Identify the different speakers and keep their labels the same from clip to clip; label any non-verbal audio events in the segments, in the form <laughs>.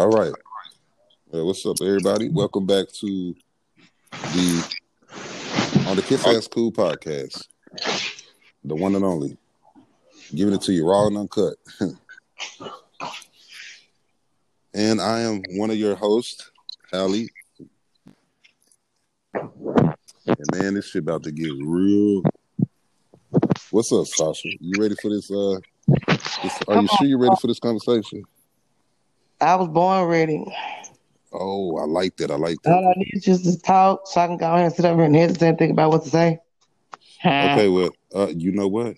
Speaker 1: All right. What's up, everybody? Welcome back to the on the Kiss Ass Cool podcast, the one and only, giving it to you raw and uncut. <laughs> and I am one of your hosts, Hallie. And man, this shit about to get real. What's up, Sasha? You ready for this? Uh, this, are you sure you're ready for this conversation?
Speaker 2: I was born ready.
Speaker 1: Oh, I like that. I like that.
Speaker 2: All I need is just to talk so I can go ahead and sit over and hesitate and think about what to say.
Speaker 1: Okay, well, uh, you know what?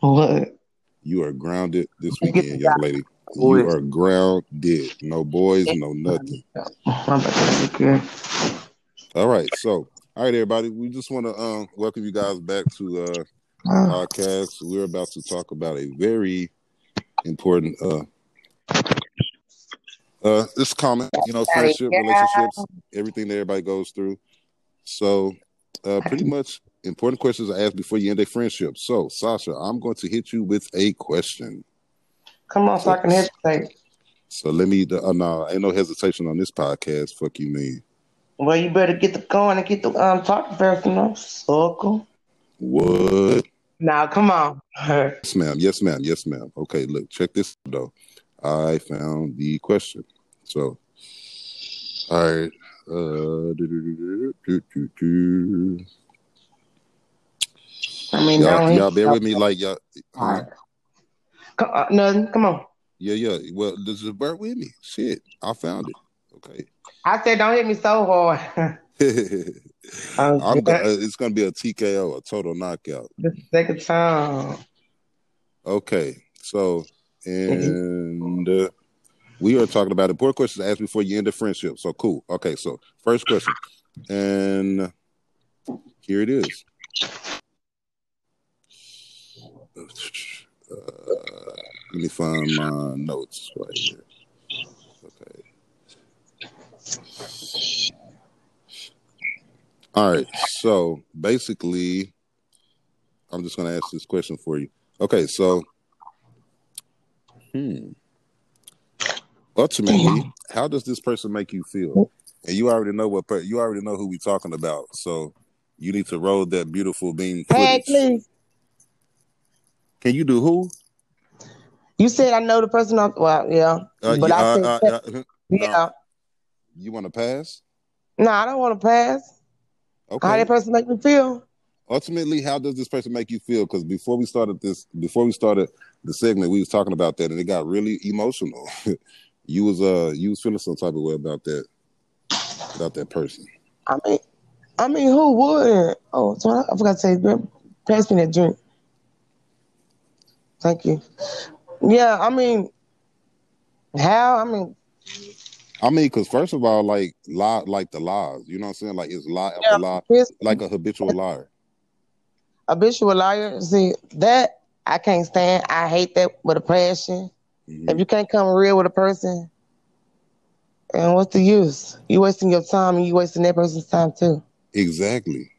Speaker 2: What?
Speaker 1: You are grounded this weekend, young lady. You are grounded. No boys, no nothing.
Speaker 2: I'm about to be good.
Speaker 1: All right, so all right, everybody. We just want to um, welcome you guys back to uh,
Speaker 2: Uh,
Speaker 1: podcast. We're about to talk about a very important uh uh this common, you know, friendship, relationships, everything that everybody goes through. So uh pretty much important questions I ask before you end a friendship. So Sasha, I'm going to hit you with a question.
Speaker 2: Come on, so I can hesitate.
Speaker 1: So let me uh, no, ain't no hesitation on this podcast. Fuck you mean.
Speaker 2: Well, you better get the going and get the um talking first, you know. Circle.
Speaker 1: What?
Speaker 2: Now, come on.
Speaker 1: Yes, ma'am. Yes, ma'am. Yes, ma'am. Okay, look, check this out, though. I found the question. So, all right. Uh, do, do, do.
Speaker 2: I mean,
Speaker 1: Y'all, y'all bear with me, like y'all.
Speaker 2: Right. Come, uh, nothing. Come on.
Speaker 1: Yeah, yeah. Well, just bear with me. Shit, I found it. Okay.
Speaker 2: I said, don't hit me so hard. <laughs>
Speaker 1: I'm
Speaker 2: Um,
Speaker 1: go- uh, it's gonna be a TKO, a total knockout.
Speaker 2: The second time.
Speaker 1: Okay, so and uh, we are talking about important questions to ask before you end the friendship. So cool. Okay, so first question, and here it is. Uh, let me find my notes right here. Okay. All right. So basically, I'm just going to ask this question for you. Okay. So, hmm. Ultimately, how does this person make you feel? And you already know what per- you already know who we talking about. So you need to roll that beautiful beam
Speaker 2: Hey, please.
Speaker 1: Can you do who?
Speaker 2: You said I know the person. On, well, yeah,
Speaker 1: Uh,
Speaker 2: but
Speaker 1: yeah,
Speaker 2: I said,
Speaker 1: uh, uh, uh,
Speaker 2: yeah.
Speaker 1: you want to pass?
Speaker 2: No, I don't want to pass.
Speaker 1: Okay.
Speaker 2: How that person make me feel?
Speaker 1: ultimately how does this person make you feel because before we started this before we started the segment we was talking about that and it got really emotional <laughs> you was uh you was feeling some type of way about that about that person
Speaker 2: I mean, I mean, who would? Oh, so I, forgot to say, pass me that drink. Thank you. Yeah, I mean, how? I mean,
Speaker 1: i mean because first of all like lie like the lies you know what i'm saying like it's lie after
Speaker 2: yeah,
Speaker 1: lie like a habitual liar
Speaker 2: habitual liar. See that I can't stand. I hate that with a passion.
Speaker 1: Mhm.
Speaker 2: If you can't come real with a person, and what's the use? You wasting your time, and you wasting that person's time too.
Speaker 1: exactly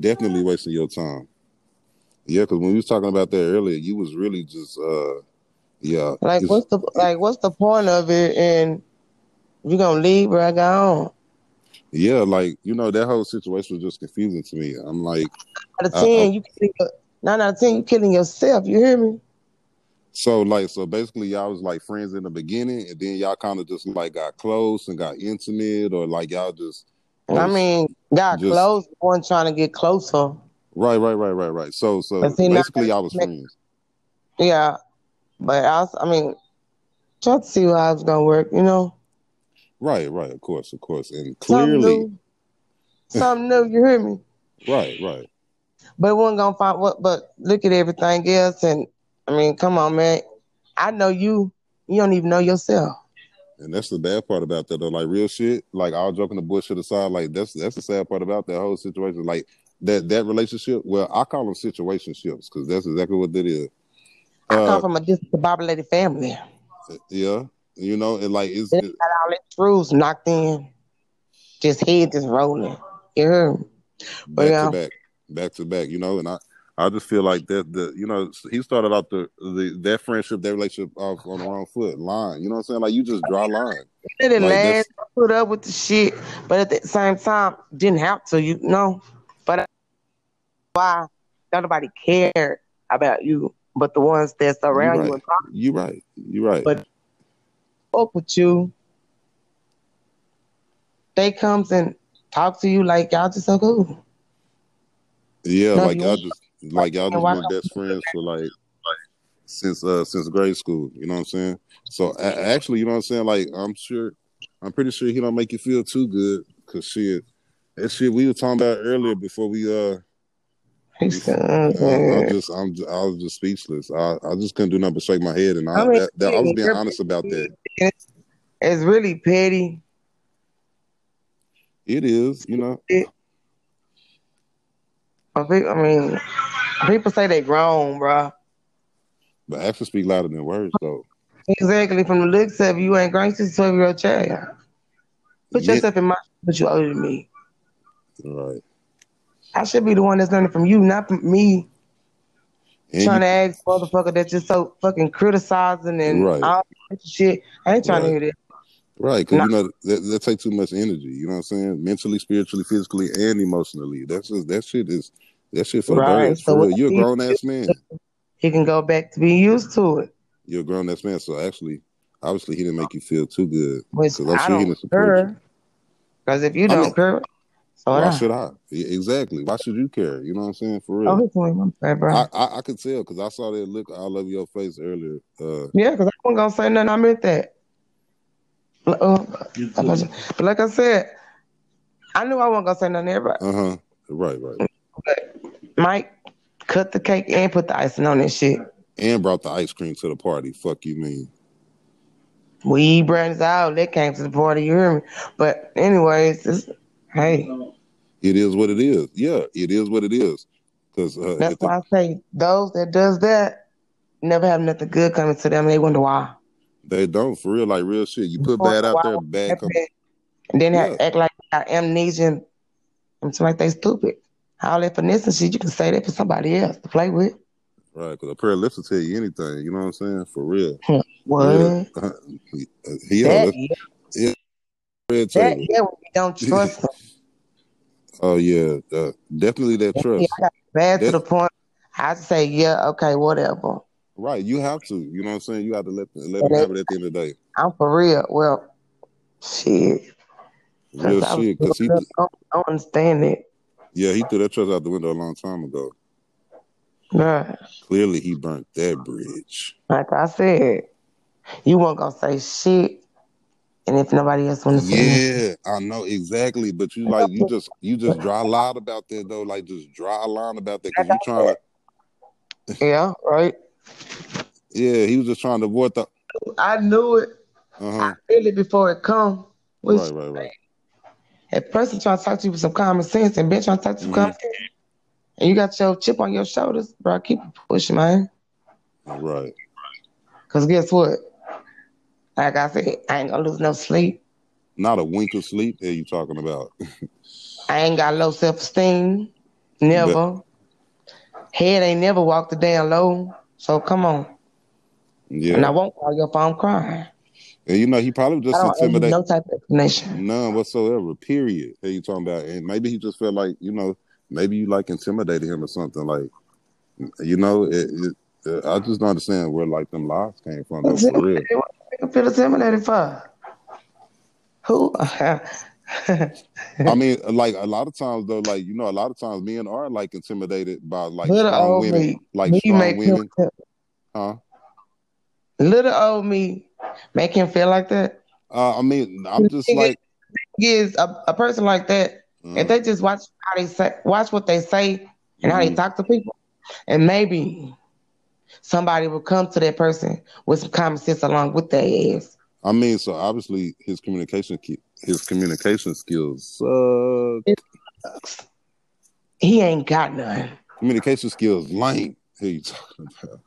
Speaker 1: definitely wasting your time yeah because when we was talking about that earlier you was really just uh yeah
Speaker 2: Like, what's the like? What's the point of it? And you gonna leave where I go on?
Speaker 1: yeah like you know that whole situation was just confusing to me i'm like
Speaker 2: Out of
Speaker 1: I, I,
Speaker 2: ten, you killing your, nine out of ten, you killing yourself. You hear me?
Speaker 1: So like so basically y'all was like friends in the beginning and then y'all kind of just like got close and got intimate or like y'all just
Speaker 2: I mean, got
Speaker 1: just
Speaker 2: close. One trying to get closer.
Speaker 1: right right right right right. So so
Speaker 2: see,
Speaker 1: basically y'all was friends.
Speaker 2: yeah. But I, was, I mean, try to see how it's gonna work. You know,
Speaker 1: Right, right, of course, of course. And
Speaker 2: something
Speaker 1: clearly
Speaker 2: new, something new. You hear me? <laughs>
Speaker 1: right, right.
Speaker 2: But it wasn't gonna find what. But look at everything else, and I mean, come on, man. I know you. You don't even know yourself.
Speaker 1: And that's the bad part about that though. Like real shit, like all joking the bullshit aside, like that's that's the sad part about that whole situation. Like that that relationship, well, I call them situationships because that's exactly what that is.
Speaker 2: I come
Speaker 1: Uh
Speaker 2: from a discombobulated family.
Speaker 1: yeah. You know, and like it's
Speaker 2: They
Speaker 1: it,
Speaker 2: got all their screws knocked in, just head just rolling. You hear me? But
Speaker 1: back to back, back to back, you know, and I I just feel like that the you know he started out the, the that friendship that relationship off on the wrong foot line. You know what I'm saying? Like you just draw a line.
Speaker 2: It didn't
Speaker 1: Like,
Speaker 2: last. I put up with the shit, but at the same time, didn't have to. You know, but I- why? Not nobody cared about you, but the ones that's around
Speaker 1: right.
Speaker 2: you and talk,
Speaker 1: You right. You right.
Speaker 2: But- fuck with you. They comes and talk to you like y'all just so cool.
Speaker 1: yeah,
Speaker 2: no,
Speaker 1: like
Speaker 2: you-
Speaker 1: y'all just like y'all
Speaker 2: And
Speaker 1: just
Speaker 2: why
Speaker 1: been
Speaker 2: don't
Speaker 1: best friends for like since uh since grade school. You know what I'm saying? So a- actually, you know what I'm saying? Like I'm sure, I'm pretty sure he don't make you feel too good because shit, that shit we were talking about earlier before we uh I, I'm just, I'm, I was just speechless. I, I just couldn't do nothing but shake my head, and I,
Speaker 2: I mean,
Speaker 1: that, that, I was being honest about that.
Speaker 2: It's really petty.
Speaker 1: It is, you know,
Speaker 2: I think- I mean, people say they grown, bro.
Speaker 1: but actions speak louder than words, though.
Speaker 2: Exactly. From the looks of you, ain't grown. She's a 12 year old child. Put
Speaker 1: Yeah.
Speaker 2: yourself in my but you older than me.
Speaker 1: Right.
Speaker 2: I should be the one that's learning from you, not from me
Speaker 1: And
Speaker 2: trying
Speaker 1: you-
Speaker 2: to ask motherfucker that's just so fucking criticizing and
Speaker 1: Right.
Speaker 2: all that shit. I ain't trying
Speaker 1: Right.
Speaker 2: to hear that.
Speaker 1: right, because
Speaker 2: No.
Speaker 1: you know that, that take too much energy. You know what I'm saying? Mentally, spiritually, physically, and emotionally. That's just that shit is that shit for the
Speaker 2: Right.
Speaker 1: birds.
Speaker 2: So
Speaker 1: For real, you're a grown ass man.
Speaker 2: He can go back to being used to it.
Speaker 1: You're a grown ass man. So actually, obviously, he didn't make you feel too good.
Speaker 2: Which
Speaker 1: 'Cause I'm
Speaker 2: I
Speaker 1: sure
Speaker 2: don't
Speaker 1: didn't support
Speaker 2: care. Because if you
Speaker 1: I
Speaker 2: don't care, so
Speaker 1: Why
Speaker 2: I.
Speaker 1: should I? Yeah, Exactly. Why should you care? You know what I'm saying? For real.
Speaker 2: Oh, he's doing bro.
Speaker 1: I, I, I could tell because I saw that look all over your face earlier. Uh,
Speaker 2: Yeah, because I wasn't gonna say nothing. I meant that. Uh, but like I said, I knew I wasn't gonna say nothing to everybody.
Speaker 1: uh huh. Right, right.
Speaker 2: But Mike cut the cake and put the icing on this shit.
Speaker 1: And brought the ice cream to the party. Fuck you mean?
Speaker 2: We brands out. That came to the party. You hear me? But anyways, it's, hey,
Speaker 1: It is what it is. Yeah, it is what it is. Because uh,
Speaker 2: that's
Speaker 1: if the-
Speaker 2: why I say those that does that never have nothing good coming to them. They wonder why.
Speaker 1: they don't for real, like real shit. You put bad out there, bad comes.
Speaker 2: And then
Speaker 1: Yeah.
Speaker 2: act like they amnesia and and like they stupid. All that finesse and shit, you can say that for somebody else to play with.
Speaker 1: Right, because a pair of lips will tell you anything. You know what I'm saying? For real. Hmm.
Speaker 2: What?
Speaker 1: Uh, uh, yeah, yeah
Speaker 2: That,
Speaker 1: that's
Speaker 2: yeah, that, yeah, we don't <laughs> trust them.
Speaker 1: Oh yeah, uh, definitely that
Speaker 2: Yeah,
Speaker 1: trust.
Speaker 2: I got bad to the point. I say, yeah, okay, whatever.
Speaker 1: Right, you have to. You know what I'm saying? You have to let let them have it at the end of the day.
Speaker 2: I'm for real. Well, shit. 'Cause
Speaker 1: Real
Speaker 2: I was
Speaker 1: shit, because he,
Speaker 2: I don't, I don't understand it.
Speaker 1: Yeah, he threw that trust out the window a long time ago.
Speaker 2: Bruh.
Speaker 1: Clearly, he burnt that bridge.
Speaker 2: Like I said, you weren't gonna say shit, and if nobody else wants to, say,
Speaker 1: Yeah, I know exactly. But you like you just you just draw a line about that though. Like just draw a line about that because you trying <laughs> to.
Speaker 2: yeah, right.
Speaker 1: Yeah, he was just trying to avoid the.
Speaker 2: I knew it.
Speaker 1: Uh huh.
Speaker 2: I feel it before it come. Which
Speaker 1: Right, right, right.
Speaker 2: If person trying to talk to you with some common sense and bitch trying to talk to you with common sense, and you got your chip on your shoulders, bro, keep pushing, man.
Speaker 1: Right.
Speaker 2: Cause guess what? Like I said, I ain't gonna lose no sleep.
Speaker 1: Not a wink of sleep. Are you talking about?
Speaker 2: I ain't got low self esteem. Never. Head ain't never walked a damn low. So come on.
Speaker 1: Yeah.
Speaker 2: And I won't call you if I'm crying.
Speaker 1: And you know he probably just
Speaker 2: don't owe you
Speaker 1: intimidated.
Speaker 2: no type of explanation.
Speaker 1: None whatsoever. Period. Are you talking about? And maybe he just felt like you know maybe you like intimidated him or something like you know it. it uh, I just don't understand where like them lies came from though for real.
Speaker 2: Feel intimidated for? Who?
Speaker 1: I <laughs> mean, like a lot of times though, like you know, a lot of times men are like intimidated by like
Speaker 2: little
Speaker 1: strong
Speaker 2: old
Speaker 1: women,
Speaker 2: me.
Speaker 1: like
Speaker 2: me
Speaker 1: strong
Speaker 2: make
Speaker 1: women, huh?
Speaker 2: little old me make him feel like that.
Speaker 1: Uh, I mean, I'm just
Speaker 2: Nigga,
Speaker 1: like,
Speaker 2: Is a, a person like that,
Speaker 1: uh,
Speaker 2: if they just watch how they say, watch what they say and how they
Speaker 1: Mhm.
Speaker 2: talk to people, and maybe somebody will come to that person with some common sense along with their ass.
Speaker 1: I mean, so obviously his communication, his communication skills, uh,
Speaker 2: He ain't got none.
Speaker 1: communication skills, lame. Who you talking about?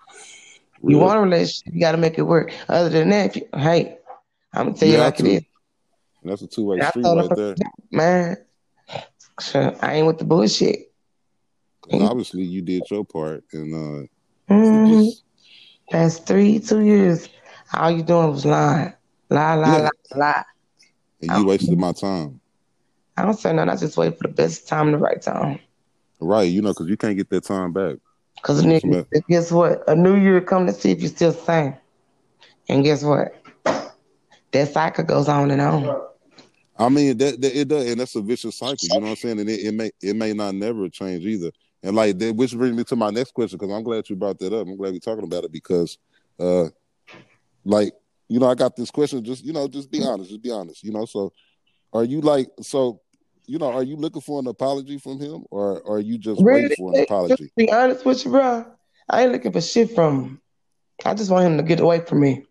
Speaker 2: You want a relationship, you got to make it work. Other than that, if you, hey, I'm gonna tell you
Speaker 1: You
Speaker 2: like it
Speaker 1: to. That's a two way street right there.
Speaker 2: man. Sure, I ain't with the bullshit.
Speaker 1: obviously you did your part, and uh,
Speaker 2: hmm
Speaker 1: just,
Speaker 2: Past three, two years, all you doing was lying. Lie, lie,
Speaker 1: yeah,
Speaker 2: lie, lie.
Speaker 1: and you wasted my time,
Speaker 2: I don't say nothing. I just wait for the best time, the right time.
Speaker 1: right? You know, because you can't get that time back.
Speaker 2: Cause nigga, guess what? A new year come to see if you're still the same. And guess what? That cycle goes on and on.
Speaker 1: I mean, that, that it does, and that's a vicious cycle. You know what I'm saying? And it, it may it may not never change either. And like that, which brings me to my next question because I'm glad you brought that up. I'm glad we're talking about it because, uh, like you know, I got this question. Just you know, just be honest. Just be honest. You know, so are you like so? You know, are you looking for an apology from him, or, or are you just waiting for an apology?
Speaker 2: to be honest with you, bro. I ain't looking for shit from him. I just want him to get away from me.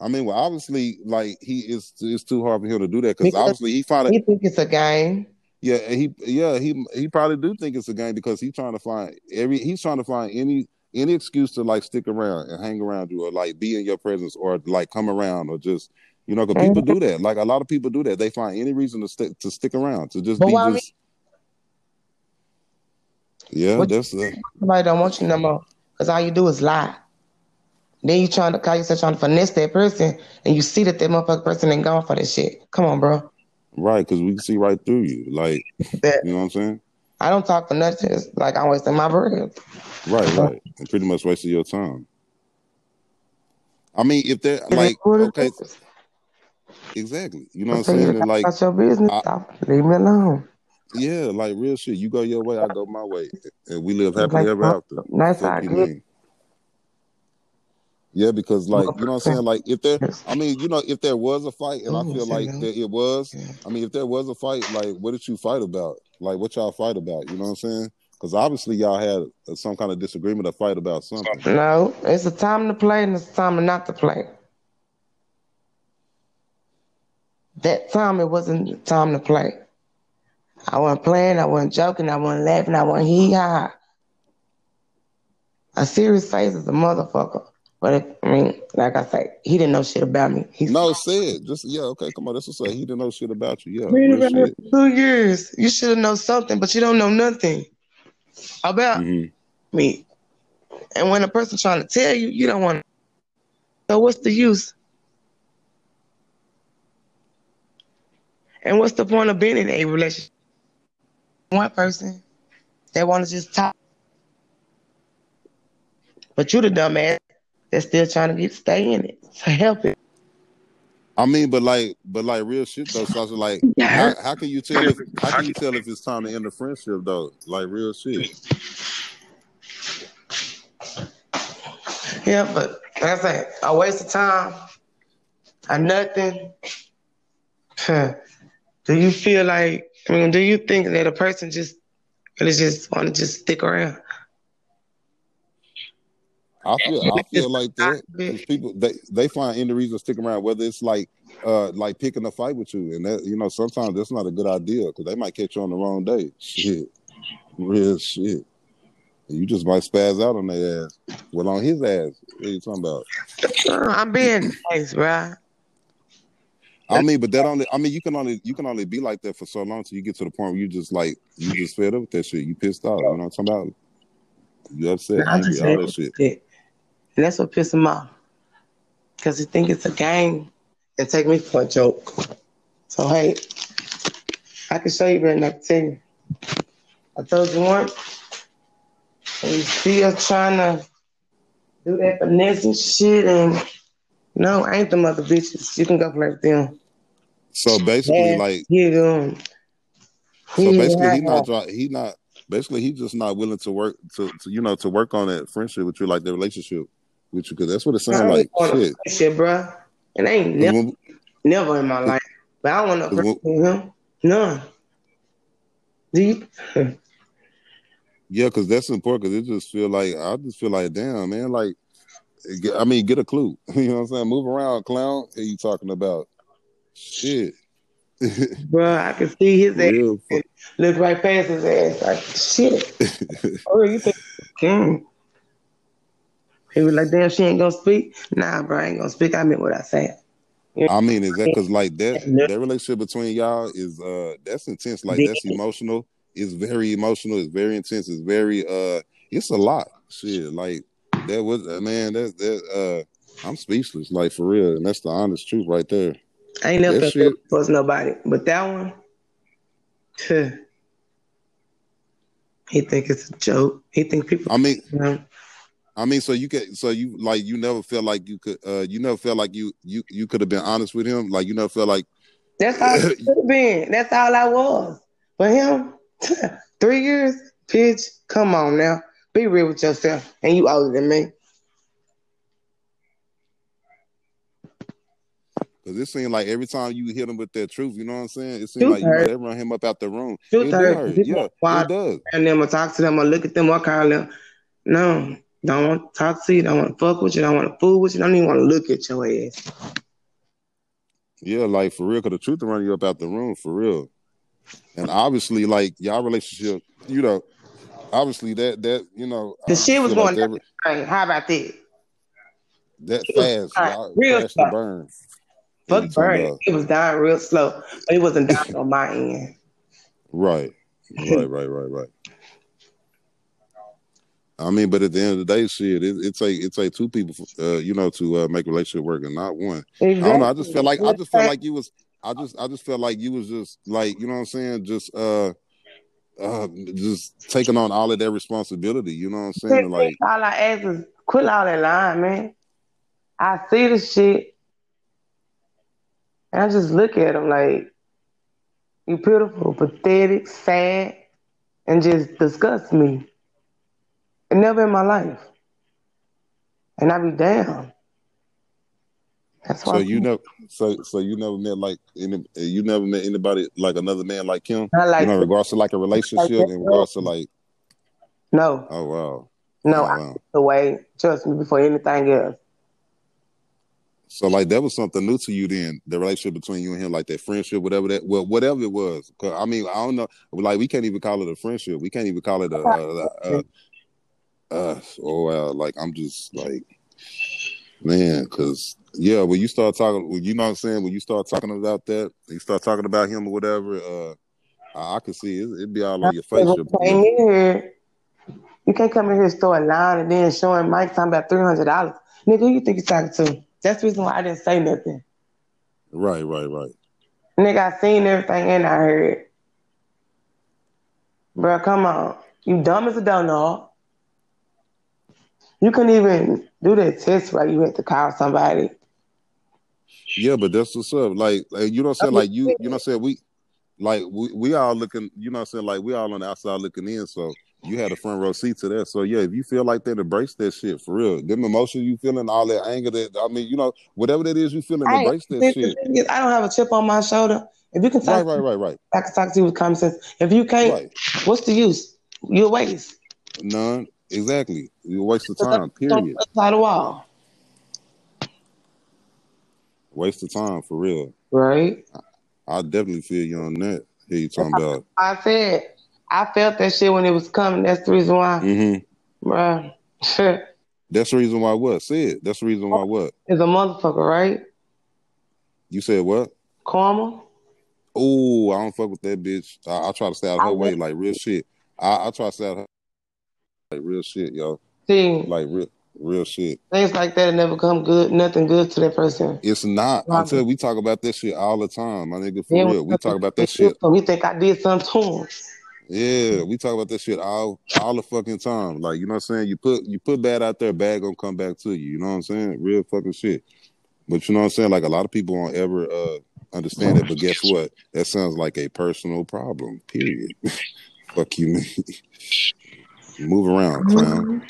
Speaker 1: I mean, well, obviously, like he is, it's too hard for him to do that because
Speaker 2: Because
Speaker 1: obviously he found it.
Speaker 2: he think it's a game.
Speaker 1: Yeah, he yeah he he probably do think it's a game because he's trying to find every he's trying to find any any excuse to like stick around and hang around you or like be in your presence or like come around or just you know because people do that like a lot of people do that they find any reason to stick to stick around to just
Speaker 2: But
Speaker 1: be just yeah
Speaker 2: What
Speaker 1: that's uh,
Speaker 2: somebody don't want you no more. Because all you do is lie. Then you trying to call yourself trying to finesse that person and you see that that motherfucker person ain't going for that shit. Come on, bro.
Speaker 1: right because we can see right through you like
Speaker 2: That
Speaker 1: you know what I'm saying
Speaker 2: I don't talk for nothing. It's like I'm wasting my breath.
Speaker 1: right right and pretty much wasting your time I mean if they're like okay. Exactly you know what I'm saying like
Speaker 2: about your business,
Speaker 1: I.
Speaker 2: Leave me alone.
Speaker 1: Yeah, like real shit. You go your way, I go my way, and we live happily
Speaker 2: like
Speaker 1: ever after.
Speaker 2: That's how I
Speaker 1: you,
Speaker 2: get
Speaker 1: mean? Yeah, because like you know what I'm saying. Like if there, I mean, you know, if there was a fight, and I
Speaker 2: oh,
Speaker 1: feel like that it was. I mean, if there was a fight, like what did you fight about? Like what y'all fight about? You know what I'm saying? Because obviously y'all had some kind of disagreement or fight about something.
Speaker 2: No, it's a time to play and it's a time not to play. That time it wasn't time to play. I wasn't playing, I wasn't joking, I wasn't laughing, I wasn't hee ha. A serious face is a motherfucker. But if, I mean, like I say, he didn't know shit about me. He's
Speaker 1: No, say it. Just yeah, okay, come on. That's what I say. He didn't know shit about you. Yeah,
Speaker 2: been
Speaker 1: real
Speaker 2: around here
Speaker 1: shit.
Speaker 2: two years. You should have known something, but you don't know nothing about
Speaker 1: hmm
Speaker 2: me. And when a person trying to tell you, you don't want to. So what's the use? And what's the point of being in a relationship? One person that want to just talk, but you the dumbass that's still trying to get stay in it. <laughs> So help it.
Speaker 1: I mean, but like, but like real shit though. So I was like,
Speaker 2: Yeah,
Speaker 1: how how can you tell if how can you tell if it's time to end the friendship though? Like real shit.
Speaker 2: Yeah, but like I say, a waste of time, a nothing. <laughs> do you feel like? I mean, do you think that a person just really just want to just stick around?
Speaker 1: I feel I
Speaker 2: Like
Speaker 1: feel like that people they they find any reason to stick around, whether it's like uh like picking a fight with you, and that you know sometimes that's not a good idea because they might catch you on the wrong day. Shit, real shit. You just might spaz out on their ass. Well, on his ass. What are you talking about?
Speaker 2: Uh, I'm being nice, bro.
Speaker 1: I mean, but that only I mean you can only you can only be like that for so long till you get to the point where you just like you just fed up with that shit. You pissed off. You know what I'm talking about? You upset,
Speaker 2: I'm
Speaker 1: angry,
Speaker 2: just
Speaker 1: all that shit.
Speaker 2: shit. And that's what pisses him off. Because he think it's a game and take me for a joke. So, hey, I can show you, but I can tell you. I told you once, and you still trying to do that finessing shit, and no, I ain't the mother bitches. You can go play with them.
Speaker 1: So basically,
Speaker 2: Yeah,
Speaker 1: like
Speaker 2: um,
Speaker 1: So basically, he not dri- he not basically he just not willing to work to, to you know to work on that friendship with you, like the relationship with you, because that's what it sounds like. Shit,
Speaker 2: shit, bro. And I ain't never,
Speaker 1: when,
Speaker 2: never in my life. But I don't want no
Speaker 1: 'cause
Speaker 2: friends
Speaker 1: when-
Speaker 2: with him. None. Do you? <laughs>
Speaker 1: yeah, because that's important. Because it just feel like I just feel like damn man, like I mean, get a clue. <laughs> you know what I'm saying? Move around, clown. What are you talking about? Shit, <laughs>
Speaker 2: Bro, I can see his ass
Speaker 1: real. Fu-
Speaker 2: look right past his ass like shit. <laughs> Oh, you think king? He was like, damn, she ain't gonna speak. Nah, bro, I ain't gonna speak. I meant what I said. You
Speaker 1: I mean, is that because like that that relationship between y'all is uh that's intense, like that's emotional it's very emotional. It's very intense. It's very uh, it's a lot. Shit, like that was uh, man. That that uh, I'm speechless. Like for real, and that's the honest truth right there.
Speaker 2: I ain't never felt was nobody, but that one, he think it's a joke. He think people.
Speaker 1: I mean,
Speaker 2: you know,
Speaker 1: I mean, so you could, so you like, you never felt like you could, uh, you never felt like you, you, you could have been honest with him. Like you never felt like, <laughs>
Speaker 2: That's all it could have been. That's all I was. But him, <laughs> three years, bitch. Come on now, be real with yourself. And you older than me.
Speaker 1: Cause it seemed like every time you hit him with that truth, you know what I'm saying? It seemed
Speaker 2: Truth
Speaker 1: like you they run him up out the room.
Speaker 2: Truth
Speaker 1: it do
Speaker 2: hurt.
Speaker 1: hurt.
Speaker 2: People
Speaker 1: Yeah, it does.
Speaker 2: And them or talk to them or look at them or call them. No, don't want to talk to you. Don't want to fuck with you. Don't want to fool with you. Don't even want to look at your ass.
Speaker 1: Yeah, like for real. Cause the truth will run you up out the room for real. And obviously, like y'all relationship, you know, obviously that that you know,
Speaker 2: The shit was
Speaker 1: feel like
Speaker 2: going
Speaker 1: that.
Speaker 2: How about that?
Speaker 1: that fast.
Speaker 2: Real fast.
Speaker 1: burn.
Speaker 2: Fuck
Speaker 1: talking
Speaker 2: It was dying real slow, but it wasn't dying <laughs> on my end.
Speaker 1: Right, right, right, right, right. I mean, but at the end of the day, shit, it, it take it take two people, uh, you know, to uh, make a relationship work, and not one. I don't know. I just felt like I just felt like you was. I just I just felt like you was just like you know what I'm saying. Just uh, uh, just taking on all of that responsibility. You know what I'm saying? Like
Speaker 2: all I ask is quit all that lying, man. I see the shit, and I just look at him like you beautiful, pathetic, sad, and just disgust me. And never in my life, and I be down. That's
Speaker 1: so you know so so you never met like any, you never met anybody like another man like him.
Speaker 2: I like
Speaker 1: you know, in regards to like a relationship, in regards to like
Speaker 2: no,
Speaker 1: oh wow,
Speaker 2: no,
Speaker 1: oh, wow.
Speaker 2: the way. Trust me before anything else.
Speaker 1: So like that was something new to you then, the relationship between you and him, like that friendship, whatever that, well, whatever it was. 'Cause, I mean, I don't know, like we can't even call it a friendship. We can't even call it a, a, a, a uh, oh well, like I'm just like, man, because yeah, when you start talking, when you know what I'm saying, when you start talking about that, you start talking about him or whatever, uh, I, I can see it, it'd be all on your face.
Speaker 2: When you came here, you can't come in here and a line and then showing Mike talking about three hundred dollars. Nigga, who you think you talking to? That's the reason why I didn't say nothing.
Speaker 1: Right, right, right.
Speaker 2: Nigga, I seen everything and I heard. it, Bro, come on. You dumb as a donut. You couldn't even do that test right. You had to call somebody.
Speaker 1: Yeah, but that's what's up. Like, like you know what I'm saying? Like you, you know what I'm saying? We like we, we all looking, you know what I'm saying? Like we all on the outside looking in. So you had a front row seat to that. So yeah, if you feel like that, embrace that shit for real. Them emotions you feeling, all that anger that I mean, you know, whatever that is you feeling,
Speaker 2: I,
Speaker 1: embrace that shit.
Speaker 2: is, I don't have a chip on my shoulder. If you can
Speaker 1: Right,
Speaker 2: talk,
Speaker 1: right, right, right.
Speaker 2: I can talk to you with common sense. If you can't,
Speaker 1: Right.
Speaker 2: what's the use? You're a waste.
Speaker 1: None. Exactly. You waste of time, period.
Speaker 2: Side a wall.
Speaker 1: Waste of time for real.
Speaker 2: Right.
Speaker 1: I definitely feel you on that. Hear you talking about.
Speaker 2: I said I felt that shit when it was coming. That's the reason why,
Speaker 1: Mm-hmm.
Speaker 2: bruh. <laughs>
Speaker 1: That's the reason why what? Say it. That's the reason why what?
Speaker 2: Is a motherfucker, right?
Speaker 1: You said what?
Speaker 2: Karma.
Speaker 1: Oh, I don't fuck with that bitch. I, I try to stay out
Speaker 2: I
Speaker 1: her way, like real shit. I, I try to stay out her like real shit, yo.
Speaker 2: See,
Speaker 1: Like real real shit.
Speaker 2: things like that never come good, nothing good to that person.
Speaker 1: It's not
Speaker 2: Right.
Speaker 1: until we talk about that shit all the time, my nigga. For
Speaker 2: Then
Speaker 1: real. We talk about that shit.
Speaker 2: So he think I did something to him.
Speaker 1: Yeah, we talk about that shit all all the fucking time. Like, you know what I'm saying? You put you put bad out there, bad gonna come back to you. You know what I'm saying? Real fucking shit. But you know what I'm saying? Like a lot of people won't ever uh understand it. But guess what? That sounds like a personal problem. Period. <laughs> Fuck you, man. <laughs> Move around, clown.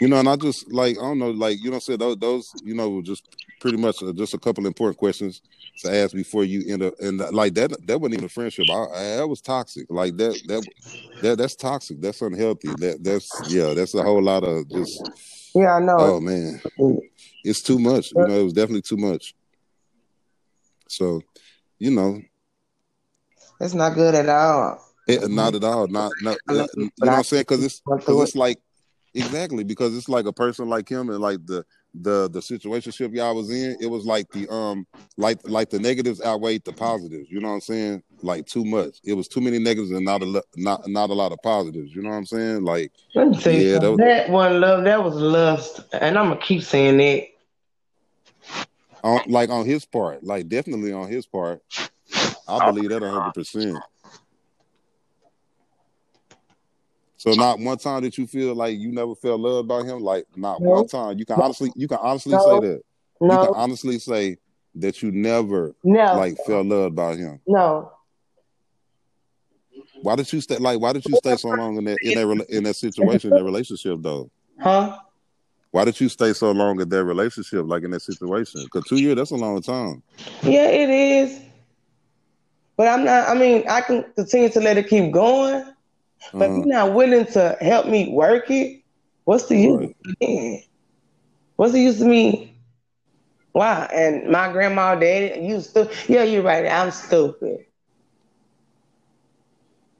Speaker 1: You know, and I just like I don't know, like you know, I'm those, those you know, just pretty much uh, just a couple important questions to ask before you end up, and uh, like that that wasn't even a friendship. I, I, that was toxic. Like that that that that's toxic. That's unhealthy. That that's yeah, that's a whole lot of just
Speaker 2: Yeah, I know.
Speaker 1: oh man, it's too much. You know, it was definitely too much. So, you know,
Speaker 2: It's not good at all.
Speaker 1: It, not at all. Not not you
Speaker 2: know,
Speaker 1: what I'm saying? Because it's it's like exactly because it's like a person like him and like the the the situationship y'all was in, it was like the um like like the negatives outweighed the positives. You know what I'm saying? Like too much. It was too many negatives and not a not not a lot of positives. You know what I'm saying? Like yeah, that was,
Speaker 2: that one love, that was lust, and I'm gonna keep saying that.
Speaker 1: on like on his part, like definitely on his part. I believe that hundred percent. So not one time did you feel like you never felt loved by him? Like not
Speaker 2: No,
Speaker 1: one time. You can honestly you can honestly say that. no. You can honestly say that you never
Speaker 2: no,
Speaker 1: like felt loved by him.
Speaker 2: no.
Speaker 1: Why did you stay like why did you stay so long in that in that in that situation, in that relationship though?
Speaker 2: Huh?
Speaker 1: Why did you stay so long in that relationship, like in that situation? Because two years, that's a long time.
Speaker 2: Yeah, it is. But I'm not. I mean, I can continue to let it keep going. But if
Speaker 1: Uh-huh.
Speaker 2: you're not willing to help me work it, what's the use?
Speaker 1: Right.
Speaker 2: What's the use of me? Why? And my grandma, daddy, you stupid. Yeah, you're right. I'm stupid.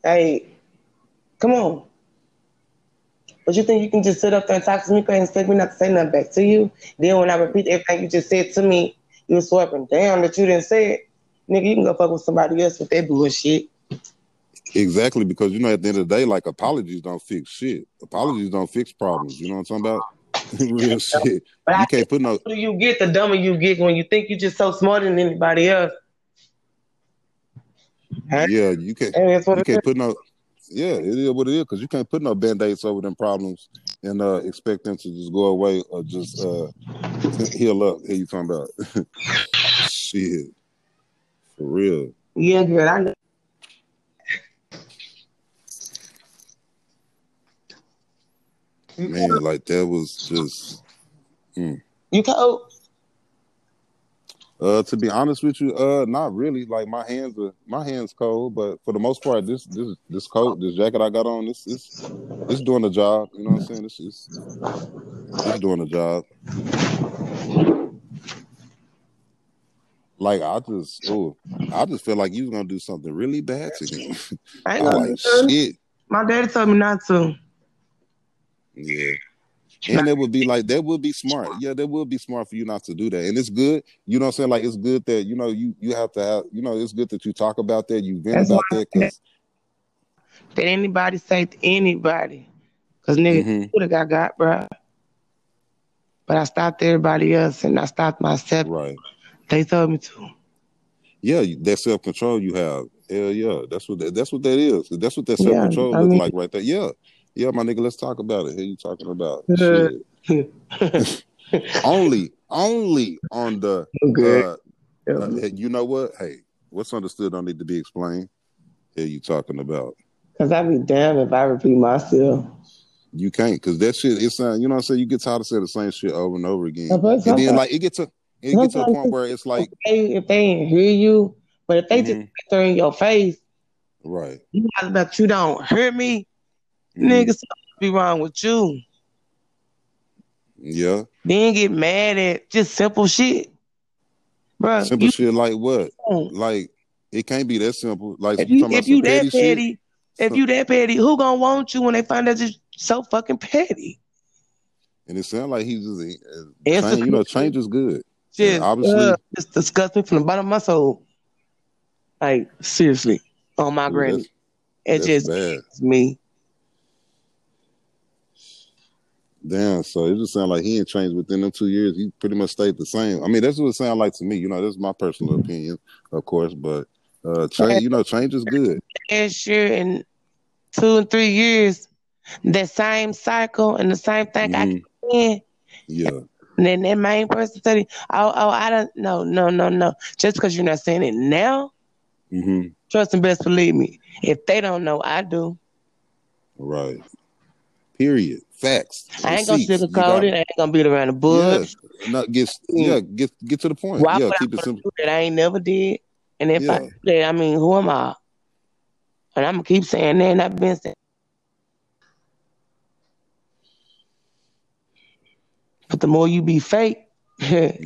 Speaker 2: Hey, come on. But you think you can just sit up there and talk to me and expect me not to say nothing back to you? Then when I repeat everything you just said to me, you was swapping down that you didn't say it. Nigga, you can go fuck with somebody else with that bullshit.
Speaker 1: Exactly, because you know, at the end of the day, like apologies don't fix shit. Apologies don't fix problems. You know what I'm talking about? <laughs> Real shit.
Speaker 2: But
Speaker 1: You
Speaker 2: I
Speaker 1: can't put no.
Speaker 2: the you get, the dumber you get when you think you're just so smarter than anybody else. Huh?
Speaker 1: Yeah, you can't.
Speaker 2: And that's what
Speaker 1: You
Speaker 2: it is.
Speaker 1: can't put no. Yeah, it is what it is because you can't put no band-aids over them problems and uh expect them to just go away or just uh <laughs> heal up. Here you talking about? <laughs> shit, for real.
Speaker 2: Yeah, girl. I know.
Speaker 1: Man,
Speaker 2: cold?
Speaker 1: like that was just. mm.
Speaker 2: You cold?
Speaker 1: Uh, to be honest with you, uh, not really. Like my hands are my hands cold, but for the most part, this this this coat, this jacket I got on, this this it's doing the job. You know what I'm saying? This is it's doing the job. Like I just, oh, I just feel like you was gonna do something really bad to him. <laughs>
Speaker 2: I ain't gonna
Speaker 1: like, shit,
Speaker 2: My daddy told me not to.
Speaker 1: Yeah. And it would be like that would be smart. Yeah, that would be smart for you not to do that. And it's good. You know what I'm saying? Like it's good that you know you you have to have. You know, it's good that you talk about that. You vent
Speaker 2: That's
Speaker 1: about that because.
Speaker 2: Did anybody say to anybody? Cause nigga
Speaker 1: hmm
Speaker 2: would have got got, bro. But I stopped everybody else and I stopped myself.
Speaker 1: Right.
Speaker 2: They told me to.
Speaker 1: Yeah, that self control you have. Hell yeah, that's what that, that's what that is. That's what that self
Speaker 2: Yeah,
Speaker 1: control
Speaker 2: I
Speaker 1: looks
Speaker 2: mean,
Speaker 1: like right there. Yeah, yeah, my nigga. Let's talk about it. Who you talking about <laughs> <laughs> only, only on the
Speaker 2: good.
Speaker 1: uh, uh, you know what? Hey, what's understood don't need to be explained. Here you talking about.
Speaker 2: Because I'd be damned if I repeat myself.
Speaker 1: You can't because that shit. It's uh, you know what I'm saying. You get tired of saying the same shit over and over again, and then like it gets to it gets to a point where it's
Speaker 2: if
Speaker 1: like,
Speaker 2: they, if they ain't hear you, but if they just
Speaker 1: hmm
Speaker 2: throw in your face,
Speaker 1: right,
Speaker 2: you know about you don't hear me, nigga, something be wrong with you.
Speaker 1: yeah,
Speaker 2: Then get mad at just simple shit. Bro,
Speaker 1: simple
Speaker 2: you
Speaker 1: shit like what? Like it can't be that simple. Like
Speaker 2: If
Speaker 1: you
Speaker 2: if you that
Speaker 1: petty
Speaker 2: petty, if
Speaker 1: So,
Speaker 2: you that petty, who gonna want you when they find out you're so fucking petty?
Speaker 1: and it sounds like he's just uh,
Speaker 2: It's
Speaker 1: change. You know, change is good,
Speaker 2: just
Speaker 1: obviously,
Speaker 2: uh, just disgust me from the bottom of my soul. Like seriously, on my
Speaker 1: ooh,
Speaker 2: granny, it
Speaker 1: that's
Speaker 2: just
Speaker 1: bad.
Speaker 2: me.
Speaker 1: Damn. So it just sounds like he ain't changed within them two years. He pretty much stayed the same. I mean, that's what it sounds like to me. You know, that's my personal opinion, of course, but uh, change. You know, change is good.
Speaker 2: Last year in two and three years, that same cycle and the same thing I
Speaker 1: hmm
Speaker 2: keep in.
Speaker 1: Yeah.
Speaker 2: And then that main person said, "Oh, oh, I don't, no, no, no, no. Just because you're not saying it now,
Speaker 1: hmm
Speaker 2: trust and best believe me. If they don't know, I do.
Speaker 1: Right. Period. Facts.
Speaker 2: I ain't gonna sugarcoat
Speaker 1: got
Speaker 2: it. I ain't gonna beat around the
Speaker 1: yeah. Not get yeah. Get get to the point.
Speaker 2: Why
Speaker 1: Yeah.
Speaker 2: would I
Speaker 1: Keep it simple.
Speaker 2: that I ain't never did? And if I
Speaker 1: Yeah.
Speaker 2: do that, I mean, who am I? And I'm gonna keep saying that, and I've been saying. But the more you be fake, <laughs> good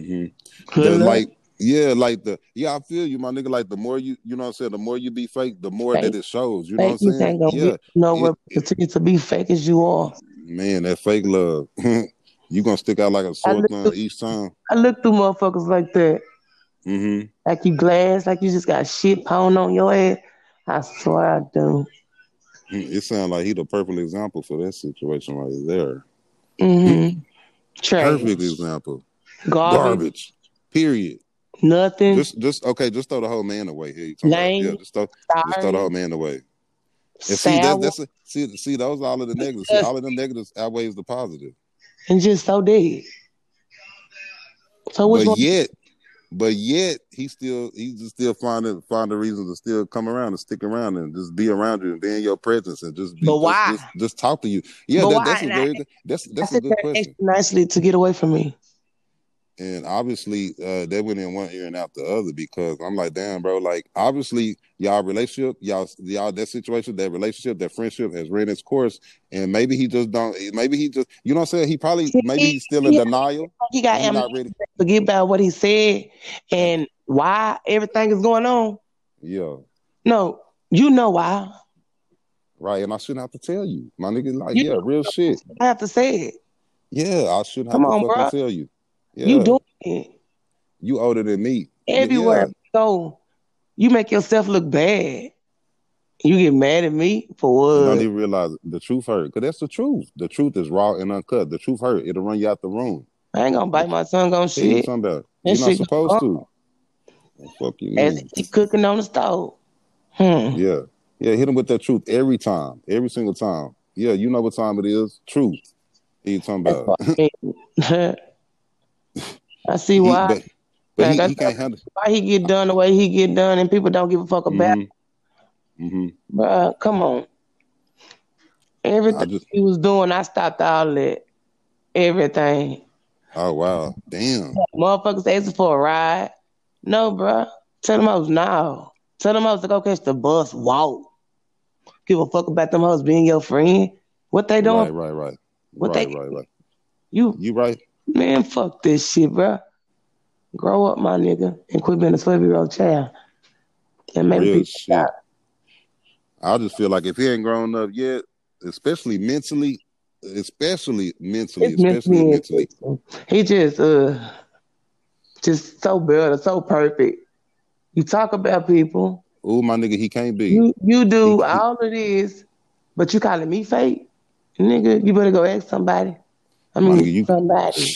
Speaker 1: hmm like yeah, like the yeah, I feel you, my nigga. Like the more you you know what I'm saying, the more you be fake, the more that it shows. You know what I'm saying? Yeah.
Speaker 2: get you nowhere.
Speaker 1: It,
Speaker 2: but Continue to be fake as you are.
Speaker 1: Man, that fake love. <laughs> You gonna stick out like a sore thumb each time?
Speaker 2: I look through motherfuckers like that.
Speaker 1: Mm-hmm.
Speaker 2: Like you glass, like you just got shit pound on your head. I swear I do.
Speaker 1: Mm, It sounds like he the perfect example for that situation right there.
Speaker 2: Mm-hmm. <laughs>
Speaker 1: Perfect example.
Speaker 2: Garbage.
Speaker 1: Garbage. Period.
Speaker 2: Nothing.
Speaker 1: Just, just okay. Just throw the whole man away here. You talking about-
Speaker 2: Lame.
Speaker 1: Yeah, just throw, just throw the whole man away. And see, that, that's a, see, see, those all of the negatives. See, all of the negatives outweighs the positive.
Speaker 2: and just so dead. So which
Speaker 1: but yet, but yet, he still he's just still finding find a reason to still come around and stick around and just be around you and be in your presence and just be,
Speaker 2: But why?
Speaker 1: Just, just talk to you. Yeah, that, that's a very good. That's
Speaker 2: I
Speaker 1: that's a good question.
Speaker 2: nicely to get away from me.
Speaker 1: And obviously, uh, they went in one ear and out the other because I'm like, damn, bro. Like, obviously, y'all relationship, y'all, y'all, that situation, that relationship, that friendship has ran its course, and maybe he just don't. Maybe he just, you know, what I'm saying he probably, maybe he's still in
Speaker 2: Yeah.
Speaker 1: denial.
Speaker 2: He got
Speaker 1: not ready.
Speaker 2: Forget about what he said and why everything is going on.
Speaker 1: Yeah,
Speaker 2: No, you know why.
Speaker 1: right. And I shouldn't have to tell you, my nigga. Like,
Speaker 2: You-
Speaker 1: yeah, real shit.
Speaker 2: I have to say it.
Speaker 1: Yeah, I shouldn't have
Speaker 2: Come
Speaker 1: to
Speaker 2: on,
Speaker 1: fucking
Speaker 2: bruh.
Speaker 1: tell you. Yeah,
Speaker 2: You doing it
Speaker 1: you older than me.
Speaker 2: everywhere.
Speaker 1: Yeah.
Speaker 2: you go, you make yourself look bad. You get mad at me for
Speaker 1: And don't even realize the truth hurt. Cause that's the truth. The truth is raw and uncut. The truth hurt. It'll run you out the room.
Speaker 2: I ain't gonna bite my tongue on
Speaker 1: What you
Speaker 2: shit.
Speaker 1: talking about?
Speaker 2: That
Speaker 1: You're not supposed to. Fuck you.
Speaker 2: As he cooking on the stove. Hmm.
Speaker 1: Yeah. Yeah, hit him with that truth every time. Every single time. Yeah, you know what time it is. Truth. What you talking about? <laughs> <laughs>
Speaker 2: I see
Speaker 1: He-
Speaker 2: why.
Speaker 1: but but he,
Speaker 2: that's
Speaker 1: he can't handle
Speaker 2: why he get done the way he get done, and people don't give a fuck about. it.
Speaker 1: hmm
Speaker 2: Bruh, come on. Everything
Speaker 1: just
Speaker 2: he was doing, I stopped all that. Everything.
Speaker 1: oh wow. Damn.
Speaker 2: Motherfuckers asking for a ride. No, bruh. Tell them I was now. Tell them I was to go catch the bus. Walk. Give a fuck about them hoes being your friend. What they doing?
Speaker 1: Right, right, right.
Speaker 2: What
Speaker 1: right,
Speaker 2: they-
Speaker 1: right, right.
Speaker 2: You
Speaker 1: You right.
Speaker 2: Man, fuck this shit, bro. Grow up, my nigga, and quit being a twelve year old child. And maybe
Speaker 1: Real
Speaker 2: people
Speaker 1: shit.
Speaker 2: stop.
Speaker 1: I just feel like if he ain't grown up yet, especially mentally, especially mentally,
Speaker 2: It's
Speaker 1: especially
Speaker 2: mentally.
Speaker 1: mentally.
Speaker 2: He just uh just so better, so perfect. You talk about people.
Speaker 1: Oh my nigga, he can't be.
Speaker 2: You you do all of this, but you calling me fake, nigga. You better go ask somebody. I mean,
Speaker 1: My nigga, you-
Speaker 2: somebody.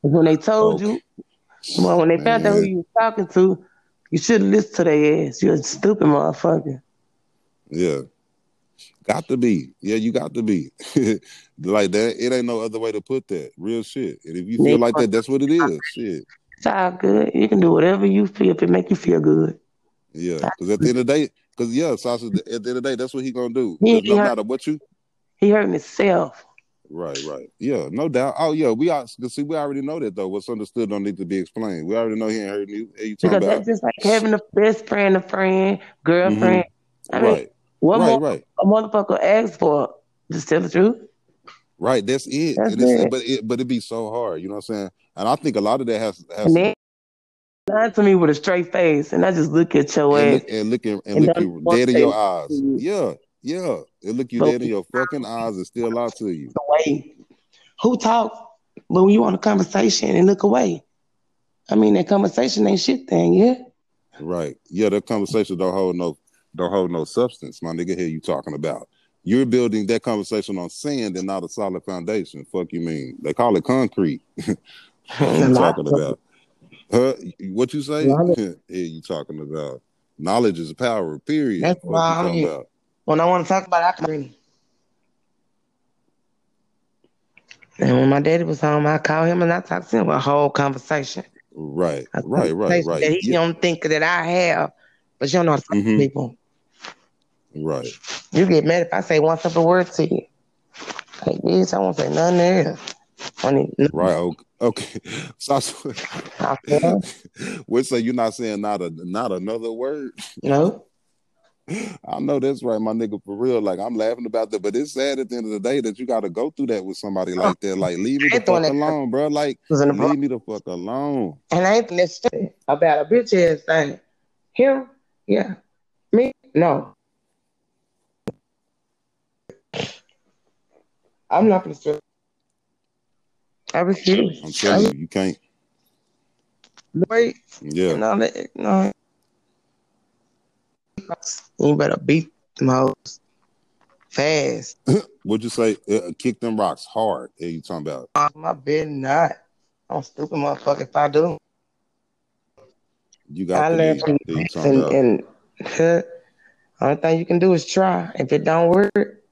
Speaker 2: When they told
Speaker 1: Oh,
Speaker 2: you, well, when they found out who you was talking to, you should have listened to their ass. You're a stupid motherfucker.
Speaker 1: Yeah. Got to be. Yeah, you got to be. <laughs> like that. It ain't no other way to put that. Real shit. And if you feel like that, that's what it is. Shit.
Speaker 2: It's all good. You can do whatever you feel if it make you feel good.
Speaker 1: Yeah. Because at the end of the day, because yeah, Sasha, at the end of the day, that's what he gonna do.
Speaker 2: He-
Speaker 1: no
Speaker 2: he-
Speaker 1: matter what you.
Speaker 2: He hurting himself.
Speaker 1: Right, right. Yeah, no doubt. Oh yeah, we are. See, we already know that though. What's understood don't need to be explained. We already know he ain't hurting you. You talking
Speaker 2: Because
Speaker 1: about?
Speaker 2: that's just like having a best friend, a friend, mm-hmm. girlfriend. I mean,
Speaker 1: right,
Speaker 2: what
Speaker 1: right,
Speaker 2: more
Speaker 1: right.
Speaker 2: a motherfucker asks for? Just tell the truth.
Speaker 1: Right, that's it.
Speaker 2: That's it.
Speaker 1: But it, but it'd be so hard. You know what I'm saying? And I think a lot of that has has
Speaker 2: then lie to me with a straight face, and I just look at your
Speaker 1: and
Speaker 2: ass.
Speaker 1: look, and look in, and
Speaker 2: And
Speaker 1: look you dead in your eyes.
Speaker 2: you.
Speaker 1: Yeah, yeah. It look you dead in your fucking eyes and still lie to you.
Speaker 2: away. Who talk? When you want a conversation and look away, I mean that conversation ain't shit thing, yeah.
Speaker 1: Right. Yeah, that conversation don't hold no don't hold no substance, my nigga. Here you talking about. You're building that conversation on sand and not a solid foundation. Fuck you mean? They call it concrete. <laughs> what you talking about? Huh? What you say? Yeah, <laughs> you talking about. Knowledge is power, period.
Speaker 2: That's
Speaker 1: What
Speaker 2: why I'm
Speaker 1: talking about?
Speaker 2: When I want to talk about it, I can. And when my daddy was home, I called him and I talked to him a whole conversation.
Speaker 1: Right,
Speaker 2: A
Speaker 1: right, right,
Speaker 2: conversation
Speaker 1: right.
Speaker 2: That he
Speaker 1: Yeah,
Speaker 2: don't think that I have, but you don't know how to talk
Speaker 1: Mhm.
Speaker 2: to people.
Speaker 1: right.
Speaker 2: You get mad if I say one simple word to you. Like, bitch, I won't say nothing else. Funny.
Speaker 1: Right. Okay. okay. <laughs> So,
Speaker 2: I feel, <laughs>
Speaker 1: we say you're not saying not a not another word.
Speaker 2: no. <laughs>
Speaker 1: I know that's right, my nigga, for real. Like I'm laughing about that, but it's sad at the end of the day that you got to go through that with somebody oh, like that. Like, leave me the fuck alone, bro. Like,
Speaker 2: Was in the
Speaker 1: leave me the fuck alone.
Speaker 2: And I ain't necessarily about a bitch ass thing. Him, yeah. Me, no. I'm not gonna stress. I refuse.
Speaker 1: I'm telling you, you can't.
Speaker 2: Wait,
Speaker 1: Yeah.
Speaker 2: that no. You better beat them hoes fast. <laughs>
Speaker 1: What'd you say? Uh, kick them rocks hard. Yeah, you talking about?
Speaker 2: Uh, my bed not. I'm a stupid motherfucker if I do.
Speaker 1: You got
Speaker 2: I
Speaker 1: to
Speaker 2: learned from the and, and only thing you can do is try. If it don't work,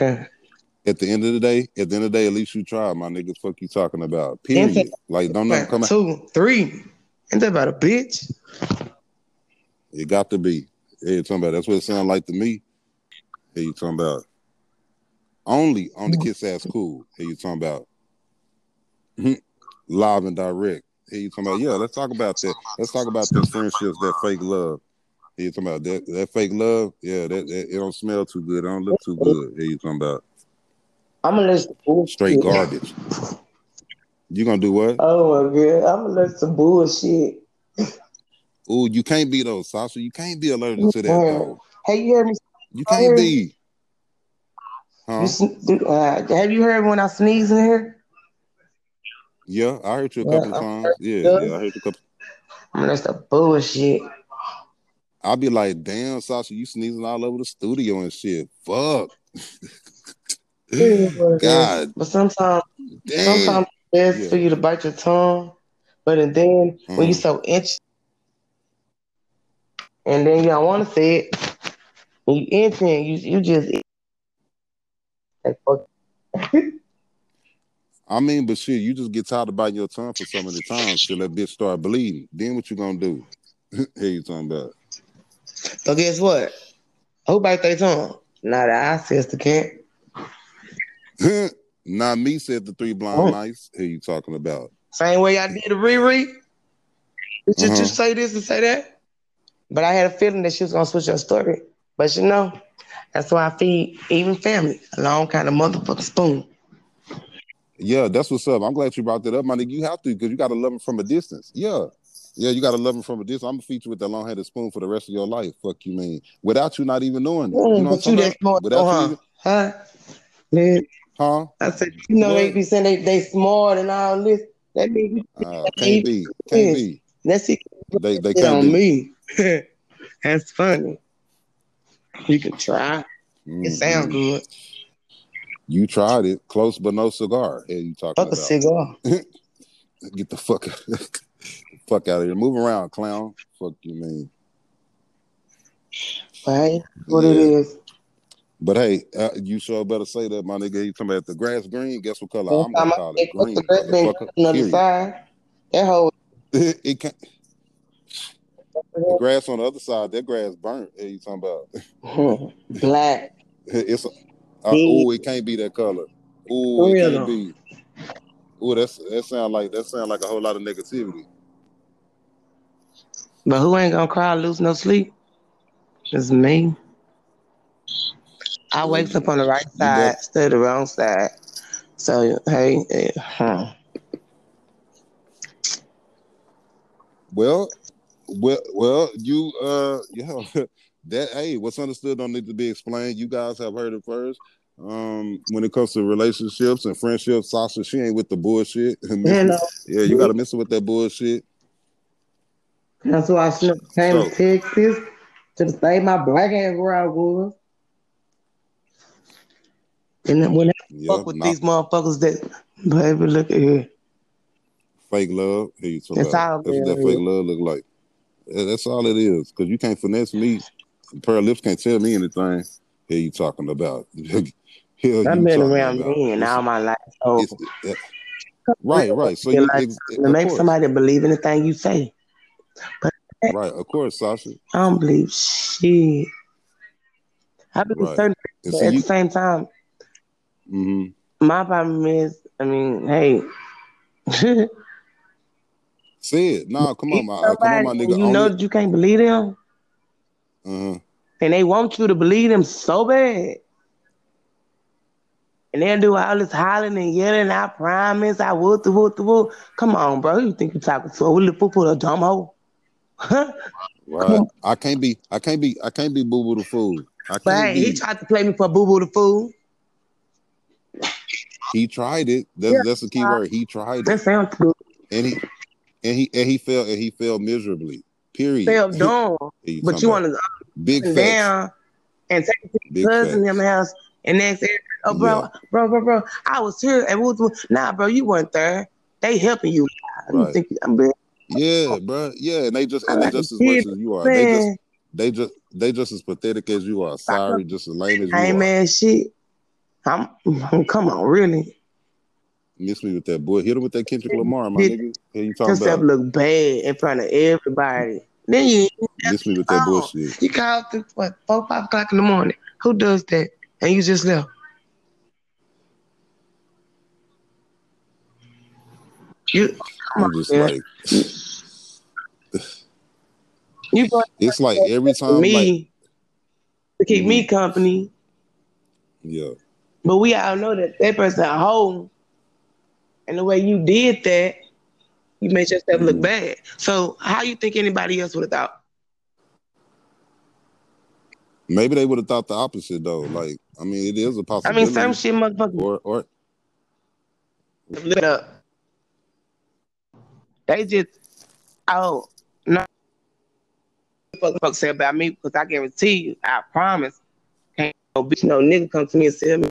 Speaker 1: At the end of the day, at the end of the day, at least you try, my nigga. Fuck you talking about? Period. Like don't never come out.
Speaker 2: two, three. Ain't that about a bitch?
Speaker 1: It got to be. You talking about? That's what it sounds like to me. Yeah, you talking about? Only on the kiss ass cool. Yeah, you talking about? Mhm. Live and direct. Yeah, you talking about? Yeah, let's talk about that. Let's talk about those friendships, that fake love. Yeah, you talking about that? That fake love? Yeah, that, that it don't smell too good. It don't look too good. Yeah, you talking about?
Speaker 2: I'm gonna let some bullshit.
Speaker 1: Straight garbage. You gonna do what?
Speaker 2: Oh my god, I'm gonna let some bullshit.
Speaker 1: Ooh, you can't be those, Sasha. You can't be allergic to that though.
Speaker 2: Hey, you heard me?
Speaker 1: You can't be. Huh?
Speaker 2: You, uh, have you heard when I sneeze in here?
Speaker 1: Yeah, I heard you a
Speaker 2: Yeah,
Speaker 1: couple of times. Yeah, yeah, I heard you a couple.
Speaker 2: I mean, that's the bullshit.
Speaker 1: I'll be like, damn, Sasha, you sneezing all over the studio and shit. Fuck. <laughs> God
Speaker 2: But sometimes,
Speaker 1: damn.
Speaker 2: sometimes it's best
Speaker 1: Yeah.
Speaker 2: for you to bite your tongue. But and then when you
Speaker 1: Mhm.
Speaker 2: so itchy, and then you don't want to say it, when you itching, you you just like fuck. <laughs>
Speaker 1: I mean, but shit, you just get tired of biting your tongue for so many times till that bitch start bleeding. Then what you gonna do? <laughs> hey, you talking about?
Speaker 2: So guess what? Who bite their tongue? Not I, sister can't. <laughs>
Speaker 1: Not me, said the three blind
Speaker 2: Oh.
Speaker 1: mice. Who you talking about?
Speaker 2: Same way I did a Riri. Did you
Speaker 1: Uh-huh.
Speaker 2: just say this and say that? But I had a feeling that she was gonna switch her story. But you know, that's why I feed even family a long kind of motherfucking spoon.
Speaker 1: Yeah, that's what's up. I'm glad you brought that up, my nigga. You have to because you gotta love him from a distance. Yeah. Yeah, you gotta love him from a distance. I'm gonna feed you with that long headed spoon for the rest of your life. Fuck you mean. Without you not even knowing it.
Speaker 2: Mm,
Speaker 1: You know what I'm
Speaker 2: that
Speaker 1: talking
Speaker 2: smart,
Speaker 1: about? Without
Speaker 2: though, huh?
Speaker 1: even,
Speaker 2: Huh? Man,
Speaker 1: huh?
Speaker 2: I said, you know, they be saying they, they smart and all this. That means
Speaker 1: Uh, can't be. Can't be.
Speaker 2: That's it
Speaker 1: They they
Speaker 2: it
Speaker 1: can't
Speaker 2: on
Speaker 1: be.
Speaker 2: me. <laughs> that's funny. You can try. It sounds good.
Speaker 1: You tried it. Close but no cigar. Yeah, you talking
Speaker 2: Fuck a cigar. <laughs>
Speaker 1: Get the fuck <laughs> fuck out of here. Move around, clown. Fuck you mean.
Speaker 2: Right? What it
Speaker 1: Yeah.
Speaker 2: is.
Speaker 1: But hey, uh, you sure better say that, my nigga. You talking about the grass green? Guess what color I'm gonna call it? Green,
Speaker 2: the the side. That whole
Speaker 1: it can't. The grass on the other side, that grass burnt. Yeah, you talking about? <laughs>
Speaker 2: black. <laughs>
Speaker 1: It's a, uh, oh, it can't be that color. Oh, it can't be. Oh, that's that sound like that sound like a whole lot of negativity.
Speaker 2: But who ain't gonna cry, lose no sleep? It's me. I wakes up on the right side, stay the wrong side. So hey, eh, huh.
Speaker 1: Well, well, well. You, uh, yeah. <laughs> That hey, what's understood don't need to be explained. You guys have heard it first. Um, when it comes to relationships and friendships, Sasha, she ain't with the bullshit. <laughs> yeah, you gotta miss it with that bullshit.
Speaker 2: that's why I came
Speaker 1: So,
Speaker 2: to Texas to stay my black ass where I was. And then when I
Speaker 1: yeah,
Speaker 2: fuck with
Speaker 1: not
Speaker 2: these motherfuckers that baby, look at here.
Speaker 1: fake love. You talking
Speaker 2: That's
Speaker 1: about?
Speaker 2: all
Speaker 1: That's what that fake love look like. That's all it is. Cause you can't finesse me. Of lips can't tell me anything. Here you talking about? <laughs> Here
Speaker 2: I've
Speaker 1: you
Speaker 2: been around men all my life. So
Speaker 1: right, right. So you
Speaker 2: like to make
Speaker 1: course,
Speaker 2: somebody believe anything you say. But
Speaker 1: right, of course, Sasha.
Speaker 2: I don't believe shit. I believe
Speaker 1: Right.
Speaker 2: certain but
Speaker 1: see
Speaker 2: at the same time,
Speaker 1: hmm
Speaker 2: my problem is, I mean, hey, <laughs>
Speaker 1: Say it. No, come on, my uh, come on, my nigga.
Speaker 2: you know that you can't believe them,
Speaker 1: Uh-huh.
Speaker 2: and they want you to believe them so bad, and they'll do all this hollering and yelling, I promise, I would, the would, the would. Come on, bro. You think you're talking to? We look for a dumb hoe. Huh?
Speaker 1: Right. I can't be. I can't be. I can't be boo boo the fool. I
Speaker 2: But hey, he tried to play me for Boo Boo the Fool.
Speaker 1: he tried it. That's
Speaker 2: Yeah,
Speaker 1: that's the key word. He tried it.
Speaker 2: That sounds good.
Speaker 1: and he and he and he failed and he failed miserably. Period.
Speaker 2: Fell dumb,
Speaker 1: you
Speaker 2: but you want to
Speaker 1: big
Speaker 2: down and take it to
Speaker 1: Big
Speaker 2: your cousin
Speaker 1: facts.
Speaker 2: in the house and next oh bro,
Speaker 1: Yeah.
Speaker 2: bro, bro, bro, I was here and we was, nah bro, you weren't there. They helping you. You
Speaker 1: Right.
Speaker 2: think I'm bad?
Speaker 1: Yeah, bro. Yeah, and they just and they just as much as you are. They just they just they just as pathetic as you are. Sorry, just as lame as you
Speaker 2: I ain't
Speaker 1: are.
Speaker 2: mad shit. I'm, <laughs> come on, really.
Speaker 1: Miss me with that boy. Hit him with that Kendrick Lamar, my nigga. You talking
Speaker 2: yourself
Speaker 1: about?
Speaker 2: look bad in front of everybody. Then you
Speaker 1: Miss me with that bullshit.
Speaker 2: you called to what four five o'clock in the morning. Who does that? And you just left. You
Speaker 1: I'm just
Speaker 2: man.
Speaker 1: like
Speaker 2: you
Speaker 1: it's like every time like
Speaker 2: me to keep
Speaker 1: Mm-hmm.
Speaker 2: me company,
Speaker 1: yeah.
Speaker 2: but we all know that that person a hoe, and the way you did that, you made yourself look bad. So how you think anybody else would have thought?
Speaker 1: Maybe they would have thought the opposite though. Like, I mean, it is a possibility.
Speaker 2: I mean, some shit motherfucker.
Speaker 1: or or
Speaker 2: lit up. They just oh no fuck fuck say about me because I guarantee you, I promise, can't no bitch no nigga come to me and tell me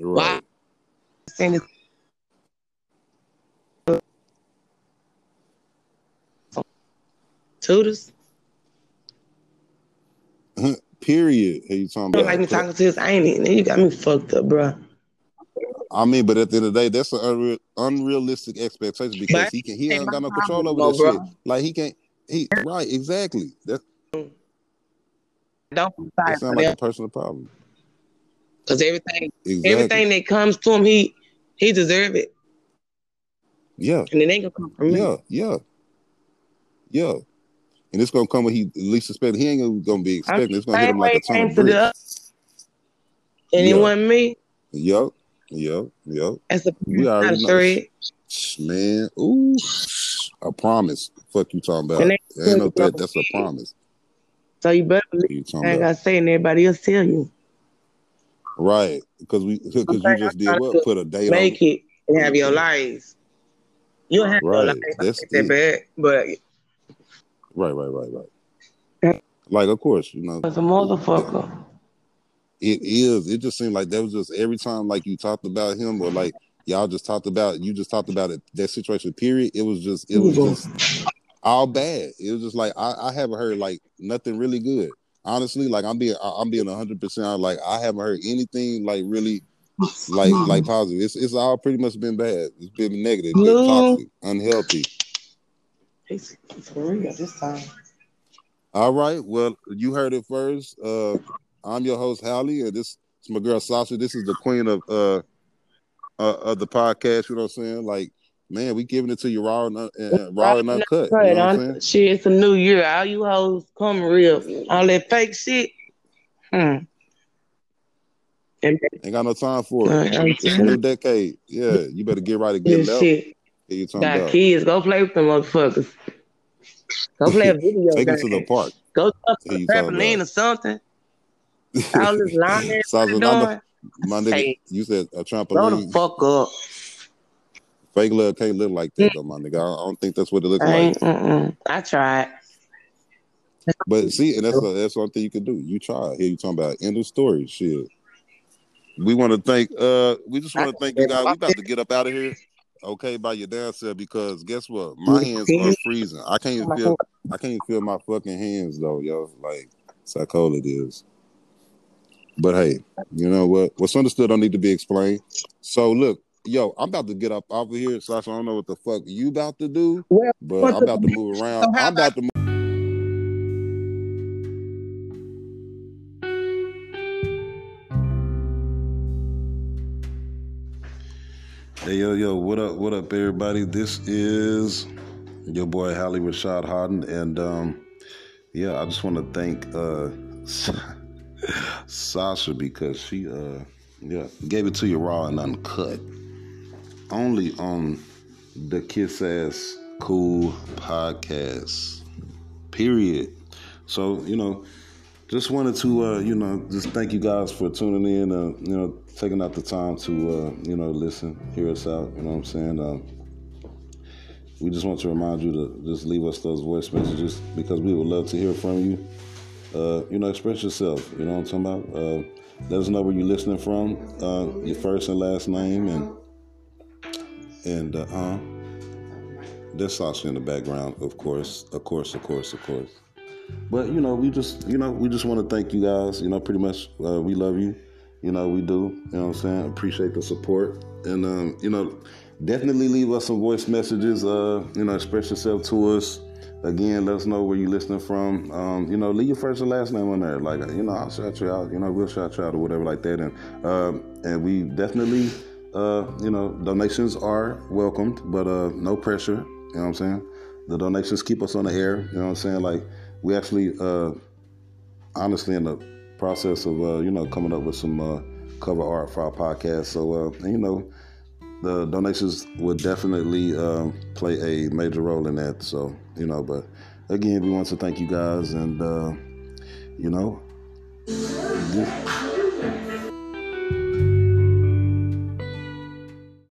Speaker 1: right.
Speaker 2: Saying this tutors. <laughs>
Speaker 1: Period. Who you talking
Speaker 2: You don't
Speaker 1: about?
Speaker 2: like me talking to this. I ain't even you got me fucked up, bro.
Speaker 1: I mean, but at the end of the day, that's an unreal, unrealistic expectation because
Speaker 2: But
Speaker 1: he can he
Speaker 2: ain't
Speaker 1: ain't got
Speaker 2: my
Speaker 1: no control over
Speaker 2: problem,
Speaker 1: that
Speaker 2: bro.
Speaker 1: shit. Like he can't he right, exactly. That
Speaker 2: Don't feel
Speaker 1: that
Speaker 2: sorry for
Speaker 1: sounds like a personal problem.
Speaker 2: because everything
Speaker 1: Exactly.
Speaker 2: everything that comes to him, he he deserve it,
Speaker 1: Yeah,
Speaker 2: and it ain't gonna come from me.
Speaker 1: yeah, yeah. Yeah. And it's gonna come when he least expect. He ain't gonna- be expecting. It's gonna hit him like a ton of bricks.
Speaker 2: and it wasn't me.
Speaker 1: Yep, yep, yep.
Speaker 2: That's a
Speaker 1: We already know. Man, ooh, I promise. Fuck you talking about. Ain't no threat. That's a promise.
Speaker 2: So you better believe I ain't gotta say and everybody else tell you.
Speaker 1: Right? Because we because you just did what? Put a date on.
Speaker 2: Make it and have your lives. You don't have your
Speaker 1: Right.
Speaker 2: life.
Speaker 1: That's
Speaker 2: It's that
Speaker 1: it.
Speaker 2: bad, but
Speaker 1: Right, right, right, right. Like, of course, you know,
Speaker 2: as a motherfucker.
Speaker 1: it is. It just seemed like that was just every time, like you talked about him, or like y'all just talked about, you just talked about it. That situation. Period. It was just, it was just all bad. It was just like I, I haven't heard like nothing really good. Honestly, like I'm being, I- I'm being hundred percent. Like I haven't heard anything like really, <laughs> like, like positive. It's, it's all pretty much been bad. It's been negative, been toxic, unhealthy.
Speaker 2: It's, it's for real this time.
Speaker 1: All right. Well, you heard it first. Uh, I'm your host, Hallie, and this is my girl Sasha. This is the queen of uh, uh of the podcast. You know what I'm saying? Like, man, we giving it to you raw and, and raw and uncut. You
Speaker 2: Right,
Speaker 1: know I'm saying?
Speaker 2: shit, it's a new year. All you hoes come real. All that fake shit. Hmm. And
Speaker 1: Ain't got no time for
Speaker 2: uh,
Speaker 1: it. It's a new
Speaker 2: you,
Speaker 1: decade. Yeah, you better get right and get
Speaker 2: this
Speaker 1: left.
Speaker 2: shit.
Speaker 1: What
Speaker 2: Got kids. Go play with them motherfuckers. Go play a <laughs> video
Speaker 1: Take
Speaker 2: game.
Speaker 1: them to the park.
Speaker 2: Go up to
Speaker 1: you
Speaker 2: the trampoline or something. <laughs> All this lying
Speaker 1: Sasha, I
Speaker 2: everybody
Speaker 1: know,
Speaker 2: doing.
Speaker 1: my nigga,
Speaker 2: Hey,
Speaker 1: you said a
Speaker 2: grow the
Speaker 1: trampoline.
Speaker 2: fuck up.
Speaker 1: Fake love can't live like that, mm. though, my nigga. I don't think that's what it looks like.
Speaker 2: mm-mm. I tried.
Speaker 1: But see, and that's a, that's one thing you can do. You try. Here you talking about end of story. Shit. We want to thank. Uh, we just want to thank you guys. We about to get up out of here. Okay, by your damn self because guess what? My mm-hmm. hands are freezing. I can't even feel. I can't even feel my fucking hands though, yo. Like that's how cold it is. But hey, you know what? What's understood don't need to be explained. So look, yo, I'm about to get up off of here, Sasha. I don't know what the fuck you about to do,
Speaker 2: Well,
Speaker 1: but I'm about to move around.
Speaker 2: So
Speaker 1: I'm about to. Move- Hey yo yo, what up, what up, everybody? This is your boy Hallie Rashad Harden, and um, yeah, I just want to thank uh, <laughs> Sasha because she uh, yeah, gave it to you raw and uncut, only on the Kiss Ass Cool podcast. Period. So you know, just wanted to, uh, you know, just thank you guys for tuning in. Uh, you know, taking out the time to, uh, you know, listen, hear us out. You know what I'm saying? Uh, we just want to remind you to just leave us those voice messages because we would love to hear from you. Uh, you know, express yourself. You know what I'm talking about? Uh, let us know where you're listening from, uh, your first and last name, and and uh, there's Sasha in the background, of course, of course, of course, of course. But you know, we just you know we just want to thank you guys. You know, pretty much uh, we love you. You know, we do. You know what I'm saying? Appreciate the support, and um, you know, definitely leave us some voice messages. Uh, you know, express yourself to us. Again, let us know where you're listening from. Um, you know, leave your first and last name on there. Like, you know, I'll shout you out. You know, we'll shout you out or whatever like that. And um, and we definitely, uh, you know, donations are welcomed, but uh, no pressure. You know what I'm saying? The donations keep us on the air. You know what I'm saying? Like, we actually, uh, honestly, in the process of uh, you know coming up with some uh, cover art for our podcast. So uh, you know, the donations would definitely um, play a major role in that. So you know, but again, we want to thank you guys, and you know.